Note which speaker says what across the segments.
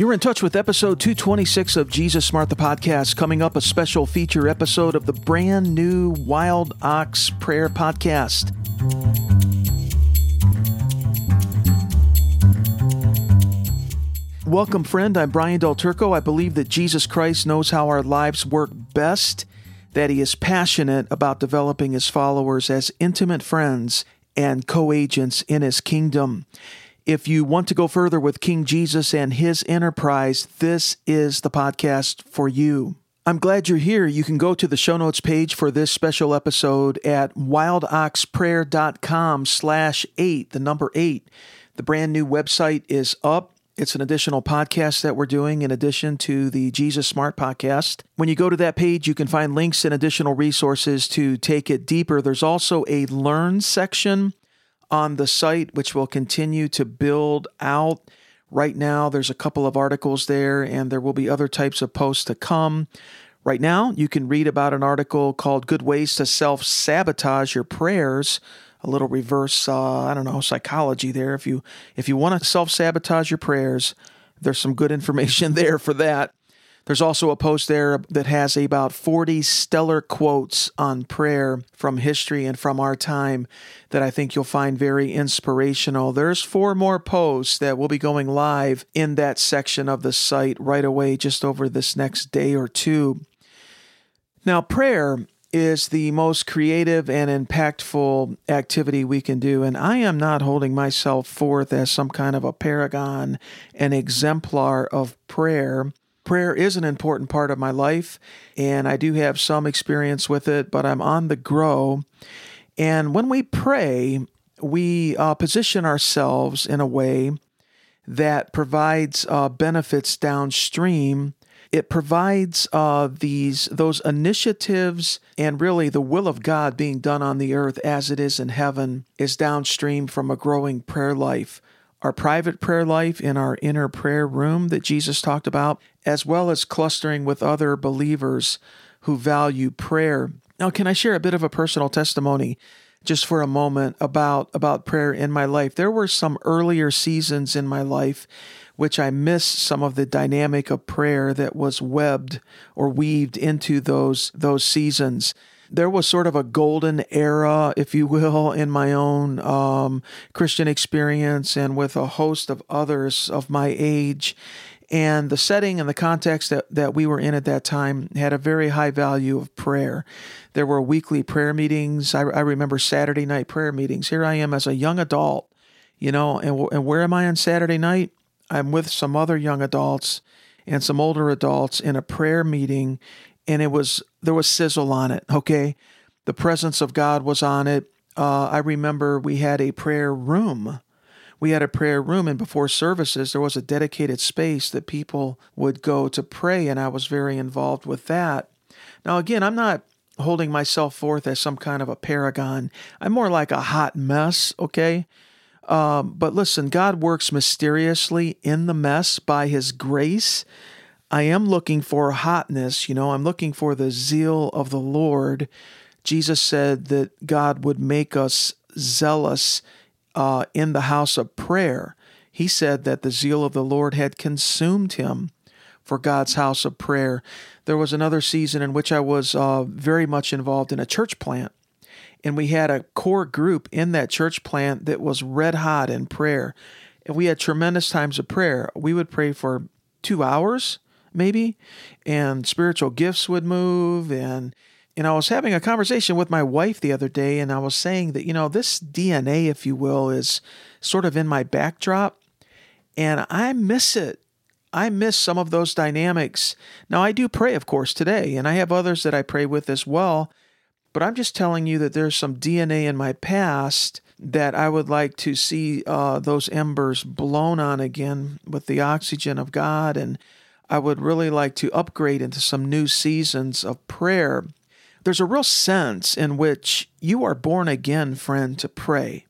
Speaker 1: You're in touch with episode 226 of Jesus Smart the Podcast. Coming up, a special feature episode of the brand new Wild Ox Prayer Podcast. Welcome, friend. I'm Brian Del Turco. I believe that Jesus Christ knows how our lives work best, that he is passionate about developing his followers as intimate friends and co agents in his kingdom. If you want to go further with King Jesus and his enterprise, this is the podcast for you. I'm glad you're here. You can go to the show notes page for this special episode at wildoxprayer.com slash eight, the number eight. The brand new website is up. It's an additional podcast that we're doing in addition to the Jesus Smart podcast. When you go to that page, you can find links and additional resources to take it deeper. There's also a learn section on the site, which will continue to build out. Right now, there's a couple of articles there, and there will be other types of posts to come. Right now, you can read about an article called Good Ways to Self Sabotage Your Prayers. A little reverse, uh, I don't know, psychology there. If you if you want to self sabotage your prayers, there's some good information there for that. There's also a post there that has about 40 stellar quotes on prayer from history and from our time that I think you'll find very inspirational. There's four more posts that will be going live in that section of the site right away, just over this next day or two. Now, prayer is the most creative and impactful activity we can do. And I am not holding myself forth as some kind of a paragon, an exemplar of prayer prayer is an important part of my life, and I do have some experience with it, but I'm on the grow. And when we pray, we uh, position ourselves in a way that provides uh, benefits downstream. It provides uh, these those initiatives and really the will of God being done on the earth as it is in heaven is downstream from a growing prayer life our private prayer life in our inner prayer room that Jesus talked about, as well as clustering with other believers who value prayer. Now, can I share a bit of a personal testimony just for a moment about, about prayer in my life? There were some earlier seasons in my life which I missed some of the dynamic of prayer that was webbed or weaved into those those seasons there was sort of a golden era, if you will, in my own um, Christian experience and with a host of others of my age. And the setting and the context that, that we were in at that time had a very high value of prayer. There were weekly prayer meetings. I, I remember Saturday night prayer meetings. Here I am as a young adult, you know, and, and where am I on Saturday night? I'm with some other young adults and some older adults in a prayer meeting and it was there was sizzle on it. Okay, the presence of God was on it. Uh, I remember we had a prayer room. We had a prayer room, and before services, there was a dedicated space that people would go to pray, and I was very involved with that. Now, again, I'm not holding myself forth as some kind of a paragon. I'm more like a hot mess, okay? Um, but listen, God works mysteriously in the mess by His grace. I am looking for hotness, you know, I'm looking for the zeal of the Lord. Jesus said that God would make us zealous uh, in the house of prayer. He said that the zeal of the Lord had consumed him for God's house of prayer. There was another season in which I was uh, very much involved in a church plant. And we had a core group in that church plant that was red hot in prayer. And we had tremendous times of prayer. We would pray for two hours maybe, and spiritual gifts would move. And, and I was having a conversation with my wife the other day, and I was saying that, you know, this DNA, if you will, is sort of in my backdrop, and I miss it. I miss some of those dynamics. Now, I do pray, of course, today, and I have others that I pray with as well. But I'm just telling you that there's some DNA in my past that I would like to see uh, those embers blown on again with the oxygen of God and I would really like to upgrade into some new seasons of prayer. There's a real sense in which you are born again, friend, to pray.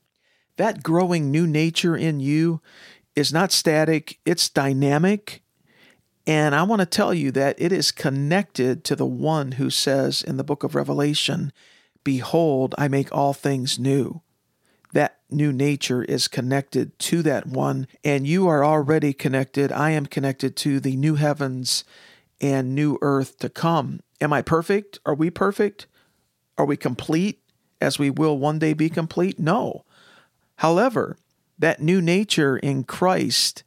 Speaker 1: That growing new nature in you is not static, it's dynamic. And I want to tell you that it is connected to the one who says in the book of Revelation, Behold, I make all things new. That new nature is connected to that one, and you are already connected. I am connected to the new heavens and new earth to come. Am I perfect? Are we perfect? Are we complete as we will one day be complete? No. However, that new nature in Christ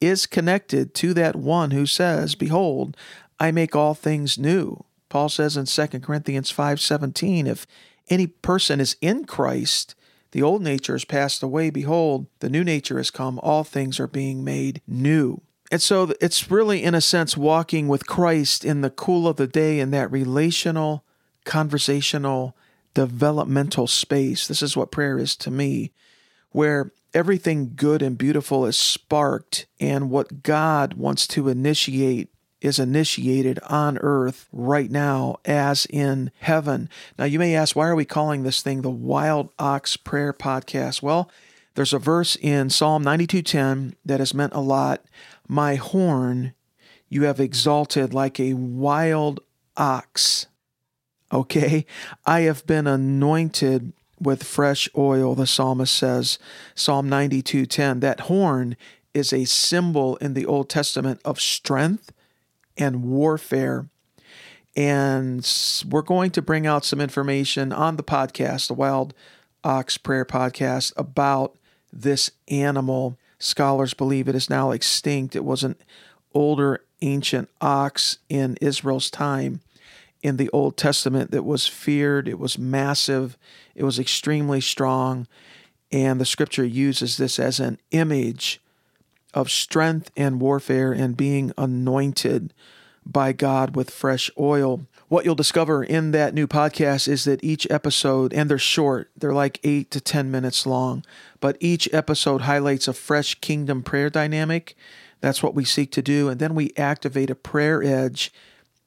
Speaker 1: is connected to that one who says, Behold, I make all things new. Paul says in 2 Corinthians 5:17, if any person is in Christ, the old nature has passed away. Behold, the new nature has come. All things are being made new. And so it's really, in a sense, walking with Christ in the cool of the day in that relational, conversational, developmental space. This is what prayer is to me, where everything good and beautiful is sparked, and what God wants to initiate is initiated on earth right now as in heaven. Now, you may ask, why are we calling this thing the Wild Ox Prayer Podcast? Well, there's a verse in Psalm 92:10 that has meant a lot. My horn you have exalted like a wild ox. Okay? I have been anointed with fresh oil, the psalmist says. Psalm 92:10. That horn is a symbol in the Old Testament of strength and warfare. And we're going to bring out some information on the podcast, the Wild Ox Prayer Podcast, about this animal. Scholars believe it is now extinct. It was an older ancient ox in Israel's time in the Old Testament that was feared. It was massive. It was extremely strong. And the scripture uses this as an image of strength and warfare and being anointed by God with fresh oil. What you'll discover in that new podcast is that each episode, and they're short, they're like eight to 10 minutes long, but each episode highlights a fresh kingdom prayer dynamic. That's what we seek to do. And then we activate a prayer edge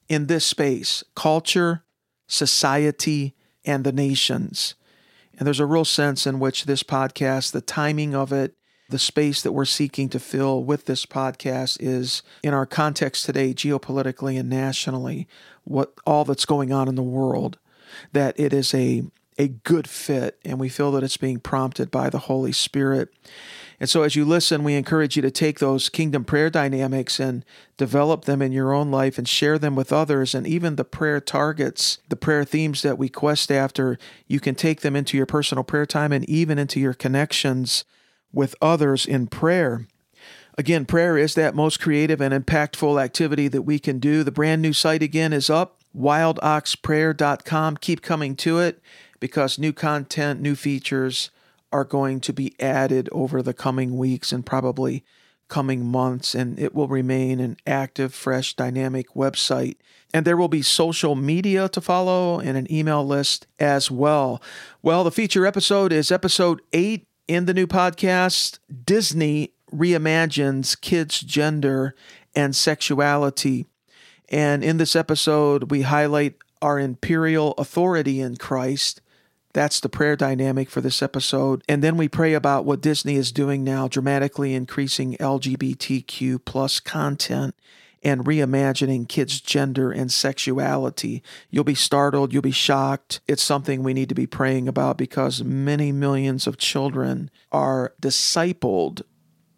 Speaker 1: in this space culture, society, and the nations. And there's a real sense in which this podcast, the timing of it, the space that we're seeking to fill with this podcast is in our context today, geopolitically and nationally, what all that's going on in the world, that it is a a good fit, and we feel that it's being prompted by the Holy Spirit. And so, as you listen, we encourage you to take those kingdom prayer dynamics and develop them in your own life and share them with others. And even the prayer targets, the prayer themes that we quest after, you can take them into your personal prayer time and even into your connections with others in prayer. Again, prayer is that most creative and impactful activity that we can do. The brand new site again is up, wildoxprayer.com. Keep coming to it because new content, new features are going to be added over the coming weeks and probably coming months, and it will remain an active, fresh, dynamic website. And there will be social media to follow and an email list as well. Well, the feature episode is episode eight in the new podcast, Disney reimagines kids' gender and sexuality. And in this episode, we highlight our imperial authority in Christ. That's the prayer dynamic for this episode. And then we pray about what Disney is doing now, dramatically increasing LGBTQ plus content and reimagining kids' gender and sexuality. You'll be startled, you'll be shocked. It's something we need to be praying about because many millions of children are discipled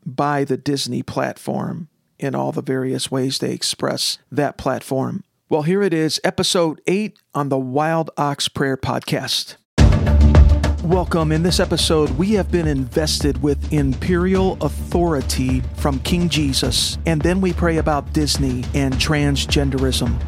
Speaker 1: by the Disney platform in all the various ways they express that platform. Well, here it is, episode 8 on the Wild Ox Prayer Podcast. Welcome. In this episode, we have been invested with imperial authority from King Jesus, and then we pray about Disney and transgenderism.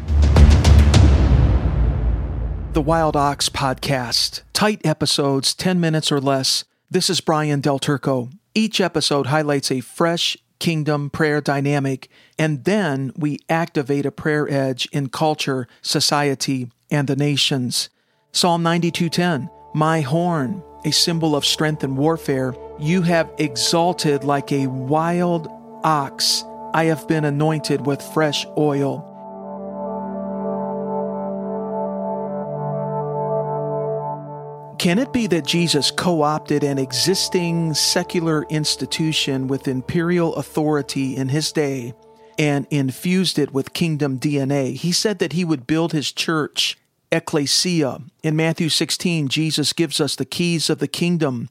Speaker 1: The Wild Ox Podcast. Tight episodes, 10 minutes or less. This is Brian Del Turco. Each episode highlights a fresh kingdom prayer dynamic, and then we activate a prayer edge in culture, society, and the nations. Psalm 92:10 my horn, a symbol of strength and warfare, you have exalted like a wild ox. I have been anointed with fresh oil. Can it be that Jesus co opted an existing secular institution with imperial authority in his day and infused it with kingdom DNA? He said that he would build his church ecclesia. In Matthew 16, Jesus gives us the keys of the kingdom.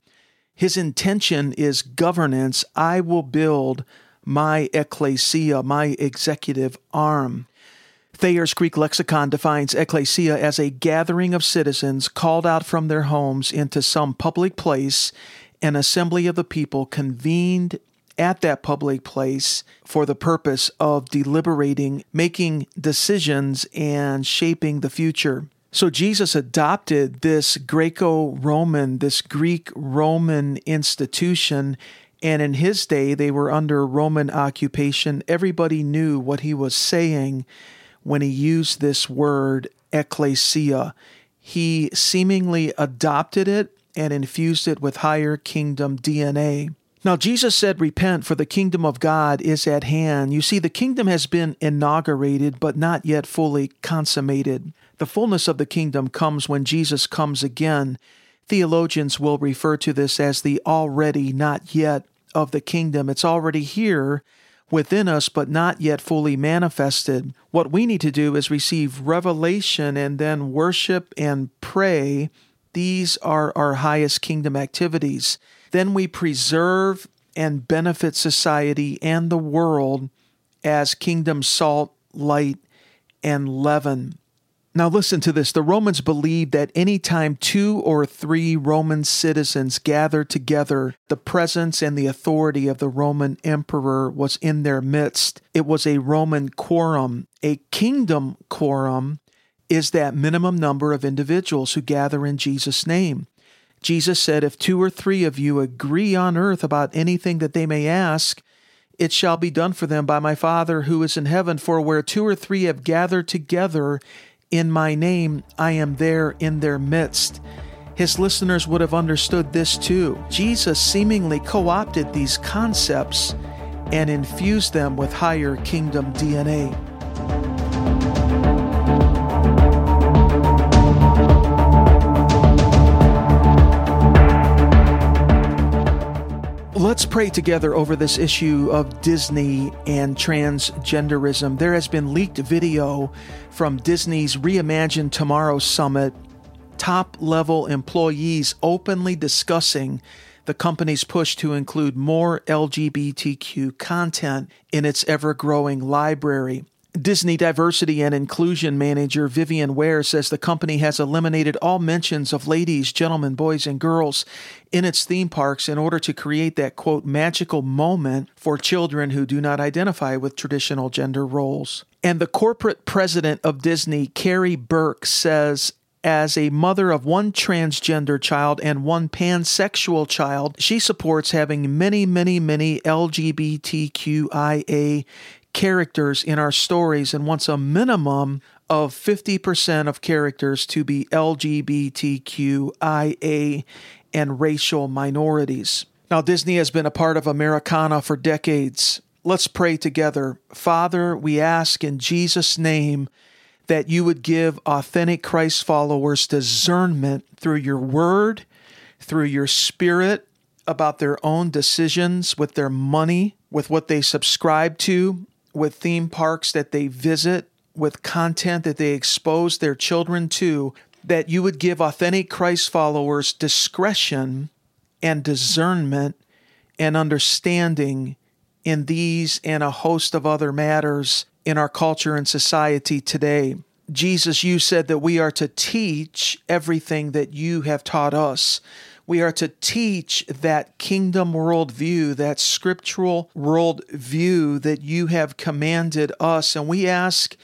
Speaker 1: His intention is governance. I will build my ecclesia, my executive arm. Thayer's Greek lexicon defines ecclesia as a gathering of citizens called out from their homes into some public place, an assembly of the people convened at that public place for the purpose of deliberating, making decisions, and shaping the future. So Jesus adopted this Greco Roman, this Greek Roman institution. And in his day, they were under Roman occupation. Everybody knew what he was saying when he used this word, ecclesia. He seemingly adopted it and infused it with higher kingdom DNA. Now, Jesus said, Repent, for the kingdom of God is at hand. You see, the kingdom has been inaugurated, but not yet fully consummated. The fullness of the kingdom comes when Jesus comes again. Theologians will refer to this as the already not yet of the kingdom. It's already here within us, but not yet fully manifested. What we need to do is receive revelation and then worship and pray. These are our highest kingdom activities. Then we preserve and benefit society and the world as kingdom salt, light, and leaven. Now, listen to this. The Romans believed that anytime two or three Roman citizens gathered together, the presence and the authority of the Roman emperor was in their midst. It was a Roman quorum. A kingdom quorum is that minimum number of individuals who gather in Jesus' name. Jesus said, If two or three of you agree on earth about anything that they may ask, it shall be done for them by my Father who is in heaven. For where two or three have gathered together, in my name, I am there in their midst. His listeners would have understood this too. Jesus seemingly co opted these concepts and infused them with higher kingdom DNA. Let's pray together over this issue of Disney and transgenderism. There has been leaked video from Disney's Reimagine Tomorrow Summit, top level employees openly discussing the company's push to include more LGBTQ content in its ever growing library. Disney Diversity and Inclusion Manager Vivian Ware says the company has eliminated all mentions of ladies, gentlemen, boys, and girls in its theme parks in order to create that quote magical moment for children who do not identify with traditional gender roles. And the corporate president of Disney, Karey Burke, says as a mother of one transgender child and one pansexual child, she supports having many, many, many LGBTQIA characters in our stories and wants a minimum of 50% of characters to be LGBTQIA and racial minorities. Now, Disney has been a part of Americana for decades. Let's pray together. Father, we ask in Jesus' name that you would give authentic Christ followers discernment through your word, through your spirit about their own decisions with their money, with what they subscribe to, with theme parks that they visit, with content that they expose their children to, that you would give authentic Christ followers discretion and discernment and understanding in these and a host of other matters in our culture and society today. Jesus, you said that we are to teach everything that you have taught us. We are to teach that kingdom worldview, that scriptural worldview that you have commanded us. And we ask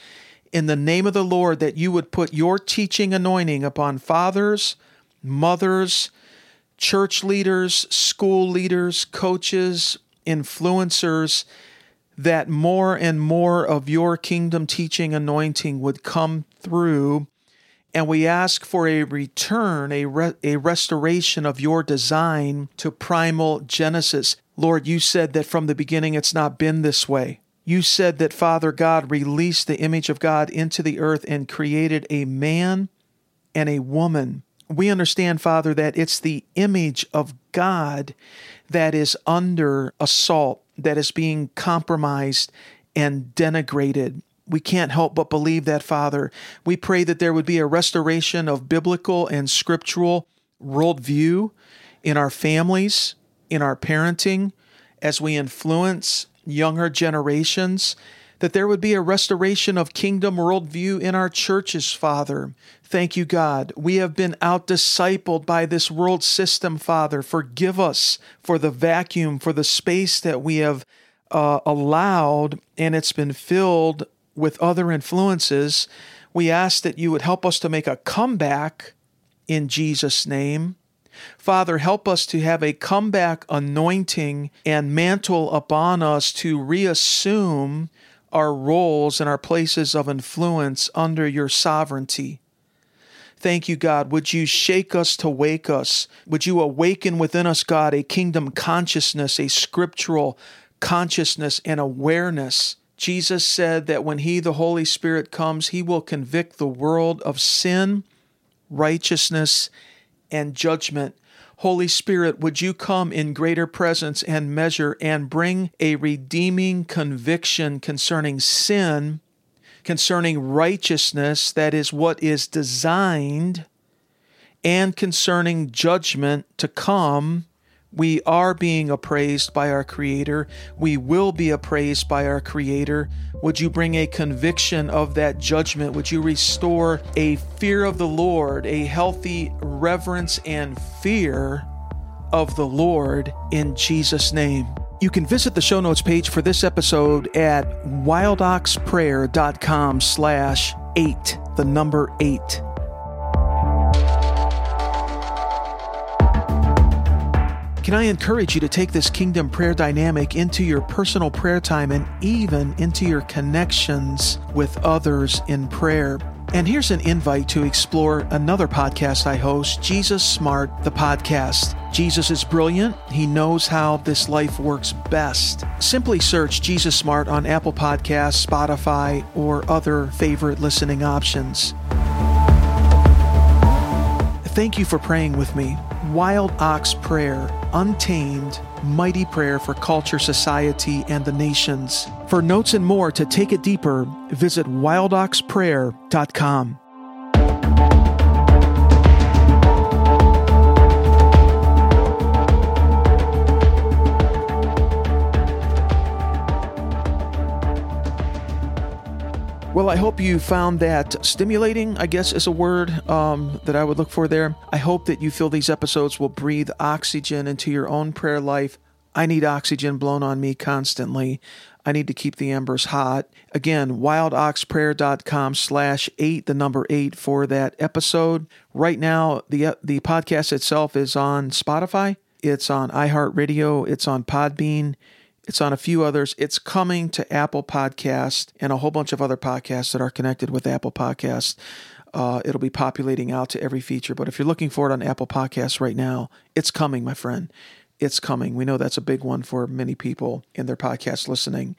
Speaker 1: in the name of the Lord that you would put your teaching anointing upon fathers, mothers, church leaders, school leaders, coaches, influencers, that more and more of your kingdom teaching anointing would come through and we ask for a return, a, re- a restoration of your design to primal Genesis. Lord, you said that from the beginning it's not been this way. You said that Father God released the image of God into the earth and created a man and a woman. We understand, Father, that it's the image of God that is under assault, that is being compromised and denigrated we can't help but believe that, Father. We pray that there would be a restoration of biblical and scriptural worldview in our families, in our parenting, as we influence younger generations, that there would be a restoration of kingdom worldview in our churches, Father. Thank you, God. We have been out discipled by this world system, Father. Forgive us for the vacuum, for the space that we have uh, allowed, and it's been filled with other influences. We ask that you would help us to make a comeback in Jesus' name. Father, help us to have a comeback anointing and mantle upon us to reassume our roles and our places of influence under your sovereignty. Thank you, God. Would you shake us to wake us? Would you awaken within us, God, a kingdom consciousness, a scriptural consciousness and awareness? Jesus said that when He, the Holy Spirit, comes, He will convict the world of sin, righteousness, and judgment. Holy Spirit, would you come in greater presence and measure and bring a redeeming conviction concerning sin, concerning righteousness, that is what is designed, and concerning judgment to come we are being appraised by our Creator. We will be appraised by our Creator. Would you bring a conviction of that judgment? Would you restore a fear of the Lord, a healthy reverence and fear of the Lord in Jesus' name? You can visit the show notes page for this episode at wildoxprayer.com slash eight, the number eight. Can I encourage you to take this kingdom prayer dynamic into your personal prayer time and even into your connections with others in prayer? And here's an invite to explore another podcast I host, Jesus Smart, the podcast. Jesus is brilliant. He knows how this life works best. Simply search Jesus Smart on Apple Podcasts, Spotify, or other favorite listening options. Thank you for praying with me. Wild Ox Prayer, untamed, mighty prayer for culture, society, and the nations. For notes and more to take it deeper, visit wildoxprayer.com. Well, I hope you found that stimulating, I guess is a word um, that I would look for there. I hope that you feel these episodes will breathe oxygen into your own prayer life. I need oxygen blown on me constantly. I need to keep the embers hot. Again, wildoxprayer.com slash eight, the number eight for that episode. Right now, the, the podcast itself is on Spotify. It's on iHeartRadio. It's on Podbean. It's on a few others. It's coming to Apple Podcast and a whole bunch of other podcasts that are connected with Apple Podcast. Uh, it'll be populating out to every feature. But if you're looking for it on Apple Podcasts right now, it's coming, my friend. It's coming. We know that's a big one for many people in their podcast listening.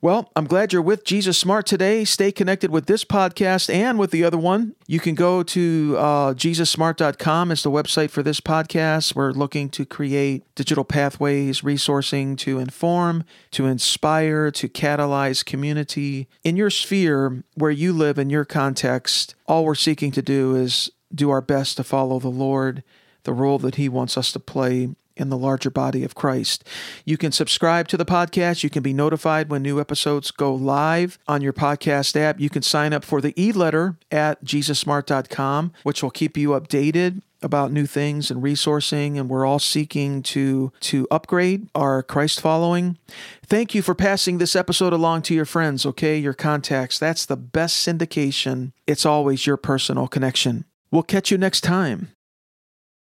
Speaker 1: Well, I'm glad you're with Jesus Smart today. Stay connected with this podcast and with the other one. You can go to uh, jesussmart.com as the website for this podcast. We're looking to create digital pathways, resourcing to inform, to inspire, to catalyze community. In your sphere where you live, in your context, all we're seeking to do is do our best to follow the Lord, the role that He wants us to play in the larger body of Christ. You can subscribe to the podcast. You can be notified when new episodes go live on your podcast app. You can sign up for the e letter at jesussmart.com, which will keep you updated about new things and resourcing and we're all seeking to to upgrade our Christ following. Thank you for passing this episode along to your friends, okay? Your contacts. That's the best syndication. It's always your personal connection. We'll catch you next time.